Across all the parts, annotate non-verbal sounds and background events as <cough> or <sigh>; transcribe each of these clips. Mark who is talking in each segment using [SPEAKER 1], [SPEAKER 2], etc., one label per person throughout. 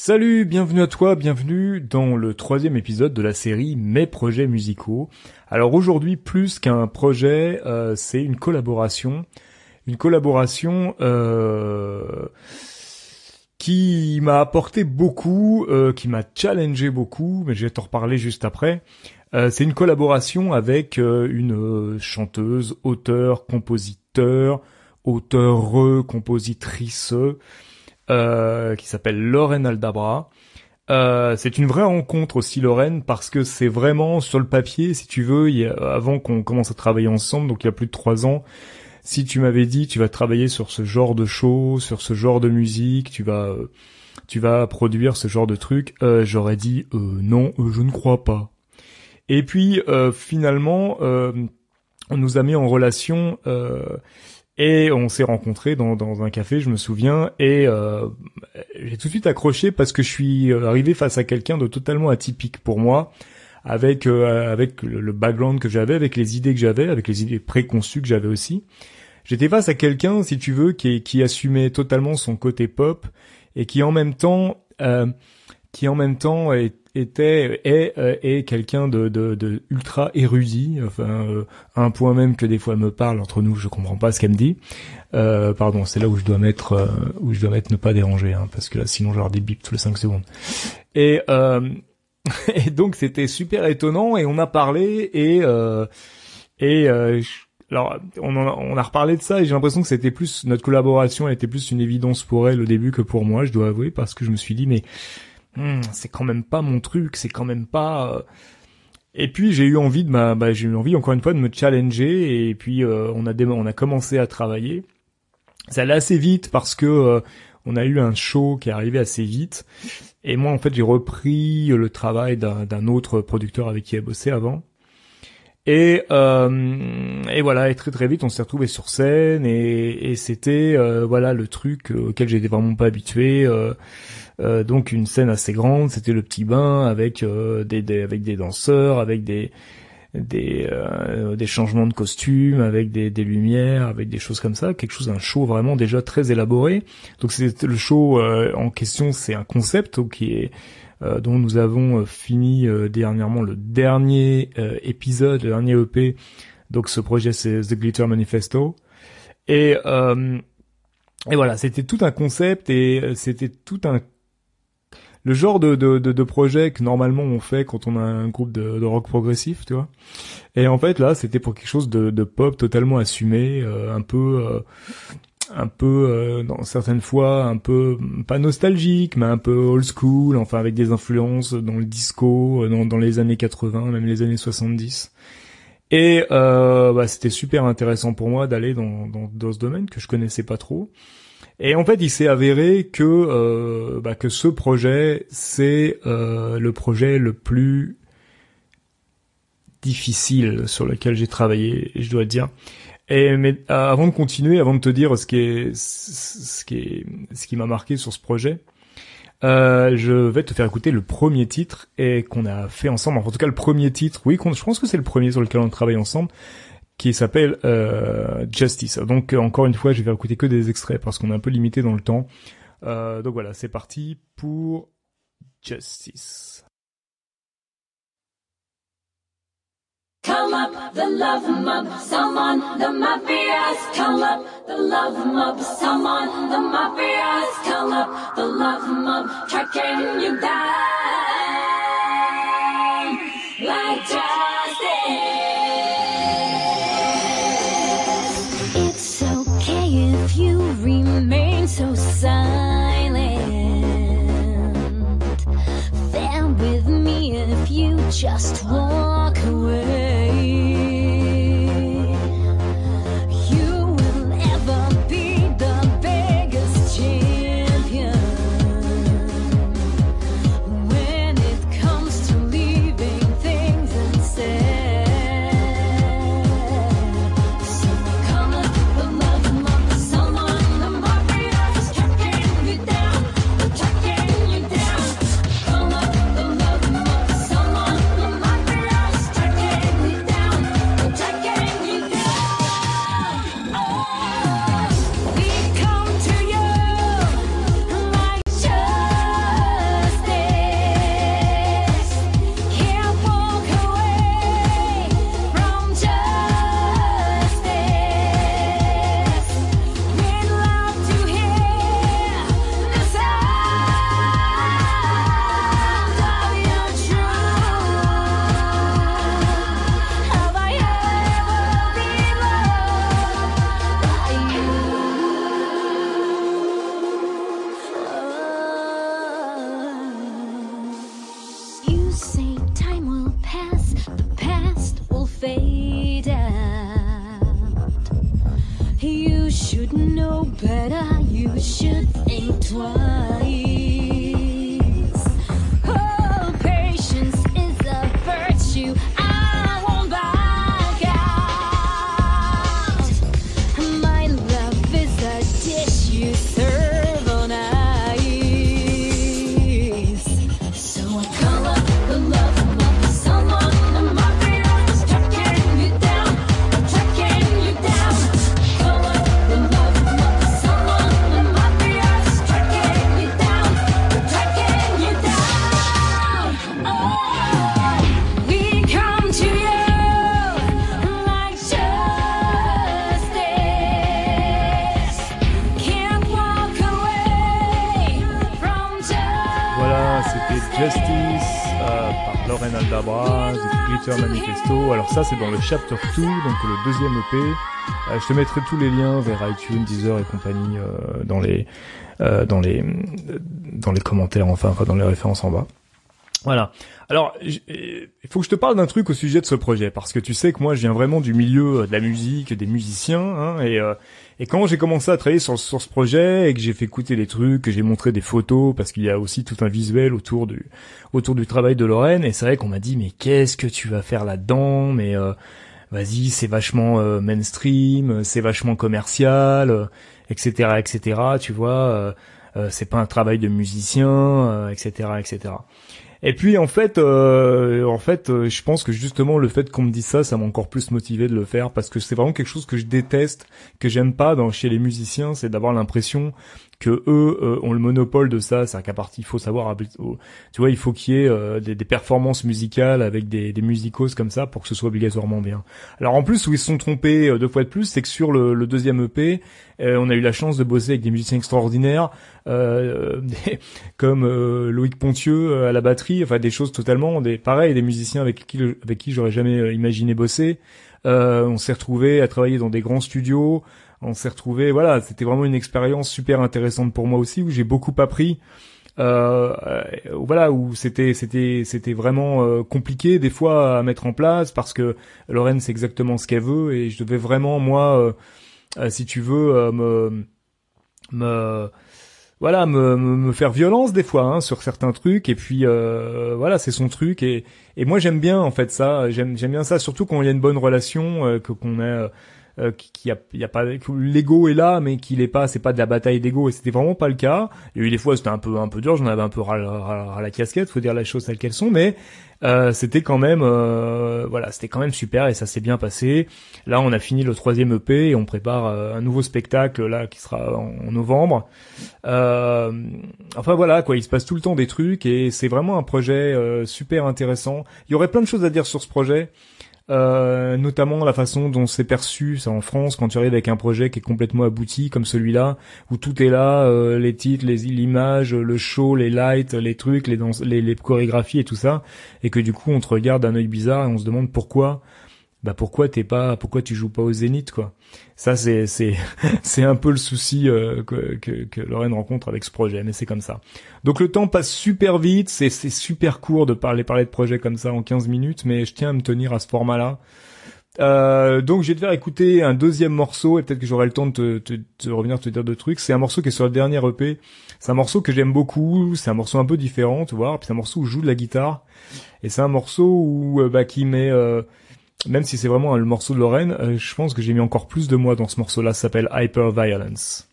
[SPEAKER 1] Salut, bienvenue à toi, bienvenue dans le troisième épisode de la série Mes projets musicaux. Alors aujourd'hui, plus qu'un projet, euh, c'est une collaboration, une collaboration euh, qui m'a apporté beaucoup, euh, qui m'a challengé beaucoup, mais je vais t'en reparler juste après. c'est une collaboration avec une chanteuse, auteur, compositeur, auteur, compositrice. Euh, qui s'appelle Lorraine Aldabra. Euh, c'est une vraie rencontre aussi Lorraine parce que c'est vraiment sur le papier si tu veux il avant qu'on commence à travailler ensemble donc il y a plus de trois ans si tu m'avais dit tu vas travailler sur ce genre de show sur ce genre de musique tu vas tu vas produire ce genre de truc euh, j'aurais dit euh, non je ne crois pas et puis finalement on nous a mis en relation et on s'est rencontrés dans, dans un café, je me souviens, et euh, j'ai tout de suite accroché parce que je suis euh, arrivé face à quelqu'un de totalement atypique pour moi, avec euh, avec le background que j'avais, avec les idées que j'avais, avec les idées préconçues que j'avais aussi. J'étais face à quelqu'un, si tu veux, qui, qui assumait totalement son côté pop et qui en même temps euh, qui en même temps est, était est, euh, est quelqu'un de, de, de, ultra érudit, enfin euh, un point même que des fois elle me parle entre nous, je comprends pas ce qu'elle me dit. Euh, pardon, c'est là où je dois mettre euh, où je dois mettre ne pas déranger, hein, parce que là sinon j'aurai des bips tous les 5 secondes. Et, <laughs> et donc c'était super étonnant et on a parlé et et alors, on, on a reparlé de ça et j'ai l'impression que c'était plus notre collaboration, était plus une évidence pour elle au début que pour moi, je dois avouer, parce que je me suis dit mais Hmm, c'est quand même pas mon truc, c'est quand même pas. Euh. Et puis j'ai eu envie de ma, bah, j'ai eu envie encore une fois de me challenger et puis euh, on a on a commencé à travailler. Ça allait assez vite parce que euh, on a eu un show qui est arrivé assez vite et moi en fait j'ai repris le travail d'un autre producteur avec qui j'ai bossé avant. Et, et voilà, et très très vite, on s'est retrouvé sur scène et, c'était voilà le truc auquel j'étais vraiment pas habitué. Euh, donc une scène assez grande, c'était le petit bain avec euh, des, avec des danseurs, avec des des, euh, des changements de costumes, avec des, des lumières, avec des choses comme ça, quelque chose un show vraiment déjà très élaboré. Donc c'est le show en question, c'est un concept qui est dont nous avons fini dernièrement le dernier épisode, le dernier EP. Donc ce projet c'est The Glitter Manifesto. Et et voilà, c'était tout un concept et c'était tout un le genre de, de, de, projet que normalement on fait quand on a un groupe de, rock progressif, tu vois. Et en fait là, c'était pour quelque chose de, de pop totalement assumé, euh, un peu, euh, un peu, euh, dans certaines fois, un peu pas nostalgique, mais un peu old school, enfin avec des influences dans le disco, dans, dans les années 80, même les années 70. Et bah, c'était super intéressant pour moi d'aller dans, dans, dans ce domaine que je connaissais pas trop. Et en fait, il s'est avéré que euh, bah, que ce projet, c'est euh, le projet le plus difficile sur lequel j'ai travaillé, je dois dire. Et mais euh, avant de continuer, avant de te dire ce qui est ce qui est ce qui m'a marqué sur ce projet, euh, je vais te faire écouter le premier titre et qu'on a fait ensemble. en tout cas, le premier titre, oui, je pense que c'est le premier sur lequel on travaille ensemble qui s'appelle euh, Justice. Donc euh, encore une fois, je vais écouter que des extraits parce qu'on est un peu limité dans le temps. Euh, donc voilà, c'est parti pour Justice. Come up the love mob, summon the mafias. Come up the love mob, summon the mafias. Come up the love mob, tracking you down like justice. Just Manifesto. Alors ça, c'est dans le chapter 2, donc le deuxième EP. Euh, je te mettrai tous les liens vers iTunes, Deezer et compagnie euh, dans les euh, dans les dans les commentaires, enfin, enfin dans les références en bas. Voilà. Alors, il faut que je te parle d'un truc au sujet de ce projet, parce que tu sais que moi, je viens vraiment du milieu de la musique, des musiciens, hein, et et quand j'ai commencé à travailler sur, ce projet et que j'ai fait écouter des trucs, que j'ai montré des photos, parce qu'il y a aussi tout un visuel autour du autour du travail de Lorraine, et c'est vrai qu'on m'a dit mais qu'est-ce que tu vas faire là-dedans? Mais euh, vas-y, c'est vachement euh, mainstream, c'est vachement commercial, etc., etc. Tu vois, euh, c'est pas un travail de musicien, etc., etc. Et puis en fait, euh, en fait, euh, je pense que justement le fait qu'on me dise ça, ça m'a encore plus motivé de le faire parce que c'est vraiment quelque chose que je déteste, que j'aime pas dans chez les musiciens, c'est d'avoir l'impression que eux euh, ont le monopole de ça, c'est qu'à partir il faut savoir, tu vois, il faut qu'il y ait euh, des, des, performances musicales avec des, des musicos comme ça pour que ce soit obligatoirement bien. Alors en plus où ils se sont trompés euh, deux fois de plus, c'est que sur le, le deuxième EP, on a eu la chance de bosser avec des musiciens extraordinaires comme Loïc Pontieux à la batterie, enfin des choses totalement des pareil, des musiciens avec qui avec qui j'aurais jamais imaginé bosser. on s'est retrouvé à travailler dans des grands studios on s'est retrouvé voilà c'était vraiment une expérience super intéressante pour moi aussi où j'ai beaucoup appris euh, euh voilà où c'était c'était c'était vraiment euh, compliqué des fois à mettre en place parce que Lorraine c'est exactement ce qu'elle veut et je devais vraiment moi si tu veux me me voilà me, me, faire violence des fois hein, sur certains trucs et puis voilà c'est son truc et et moi j'aime bien en fait ça j'aime j'aime bien ça surtout quand il y a une bonne relation que qu'on a euh, qui, a, y a pas l'ego est là mais qu'il est pas c'est pas de la bataille d'ego et c'était vraiment pas le cas. Il y a eu des fois c'était un peu un peu dur j'en avais un peu ras, la casquette faut dire les choses telles qu'elles sont mais euh, c'était quand même euh, voilà c'était quand même super et ça s'est bien passé. Là on a fini le troisième EP et on prépare euh, un nouveau spectacle là qui sera en, novembre. Enfin voilà quoi il se passe tout le temps des trucs et c'est vraiment un projet super intéressant. Il y aurait plein de choses à dire sur ce projet euh, notamment la façon dont c'est perçu ça en France quand tu arrives avec un projet qui est complètement abouti comme celui-là où tout est là euh, les titres les l'image le show les lights les trucs les, les, les chorégraphies et tout ça et que du coup on te regarde d'un œil bizarre et on se demande pourquoi bah pourquoi t'es pas pourquoi tu joues pas au Zénith quoi ça c'est c'est <laughs> c'est un peu le souci euh, que, que, que Lorraine rencontre avec ce projet mais c'est comme ça donc le temps passe super vite c'est c'est super court de parler parler de projet comme ça en 15 minutes mais je tiens à me tenir à ce format là euh, donc je vais te faire écouter un deuxième morceau et peut-être que j'aurai le temps de te, te, revenir te dire deux trucs. C'est un morceau qui est sur le dernier EP. C'est un morceau que j'aime beaucoup. C'est un morceau un peu différent, tu vois. Puis c'est un morceau où je joue de la guitare et c'est un morceau où euh, bah, qui met euh, même si c'est vraiment le morceau de Lorraine, euh, je pense que j'ai mis encore plus de moi dans ce morceau-là, ça s'appelle Hyper Violence.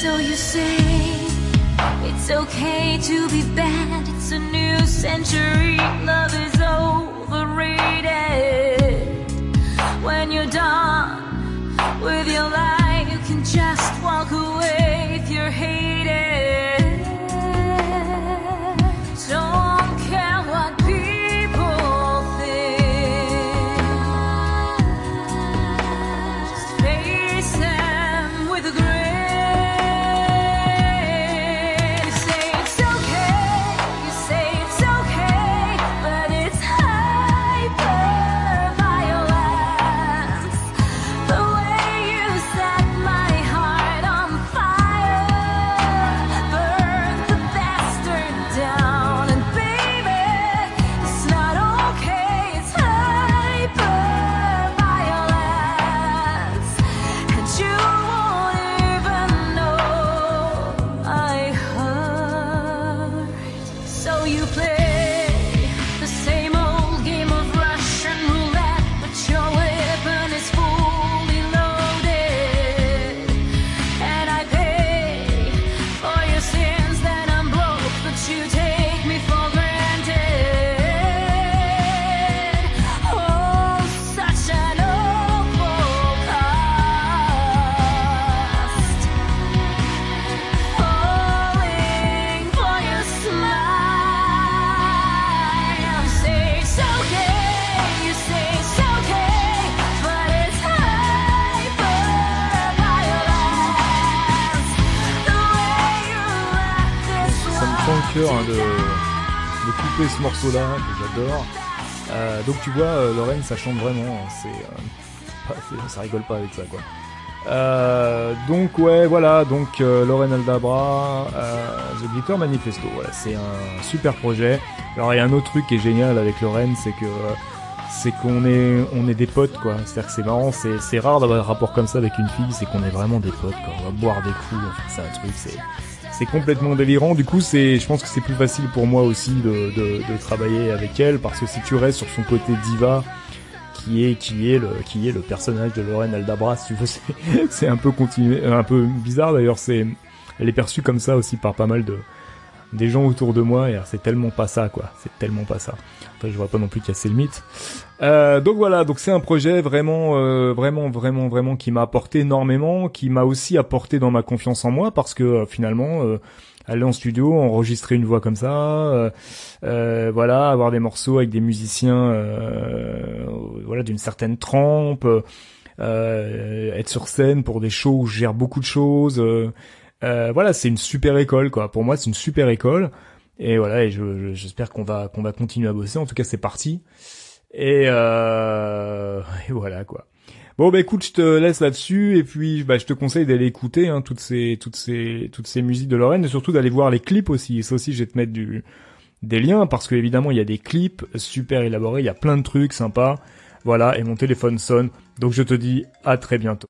[SPEAKER 1] So you say it's okay to be bad, it's a new century. Hein, de, couper ce morceau-là que j'adore. Euh, donc tu vois, euh, Lorraine, ça chante vraiment. hein, c'est, euh, <laughs> ça rigole pas avec ça, quoi. Donc ouais, voilà. Donc Lorraine Aldabra, The Glitter Manifesto. Voilà, c'est un super projet. Alors il y a un autre truc qui est génial avec Lorraine, c'est que c'est qu'on est on est des potes quoi. C'est-à-dire que c'est marrant, c'est c'est rare d'avoir un rapport comme ça avec une fille, c'est qu'on est vraiment des potes quoi. On va boire des coups, enfin, c'est un truc, c'est c'est complètement délirant. Du coup, c'est, je pense que c'est plus facile pour moi aussi de, de, de travailler avec elle parce que si tu restes sur son côté diva, qui est qui est le qui est le personnage de Lorraine Aldabra, tu veux, <laughs> c'est, c'est un peu continué, un peu bizarre d'ailleurs. C'est, elle est perçue comme ça aussi par pas mal de des gens autour de moi et c'est tellement pas ça quoi. C'est tellement pas ça. Enfin, je vois pas non plus casser le mythe. Euh, donc voilà, donc c'est un projet vraiment, euh, vraiment, vraiment, vraiment qui m'a apporté énormément, qui m'a aussi apporté dans ma confiance en moi parce que euh, finalement, euh, aller en studio, enregistrer une voix comme ça, euh, euh, voilà, avoir des morceaux avec des musiciens, voilà, d'une certaine trempe, euh, être sur scène pour des shows où je gère beaucoup de choses, euh, euh, voilà, c'est une super école quoi. Pour moi, c'est une super école. Et voilà, et je, je- j'espère qu'on va qu'on va continuer à bosser. En tout cas, c'est parti. Et, euh, et voilà quoi. Bon bah écoute, je te laisse là-dessus et puis bah je te conseille d'aller écouter hein, toutes ces toutes ces toutes ces musiques de Lorraine et surtout d'aller voir les clips aussi. Ça aussi, je vais te mettre du des liens parce que évidemment il y a des clips super élaborés, il y a plein de trucs sympas. Voilà, et mon téléphone sonne. Donc je te dis à très bientôt.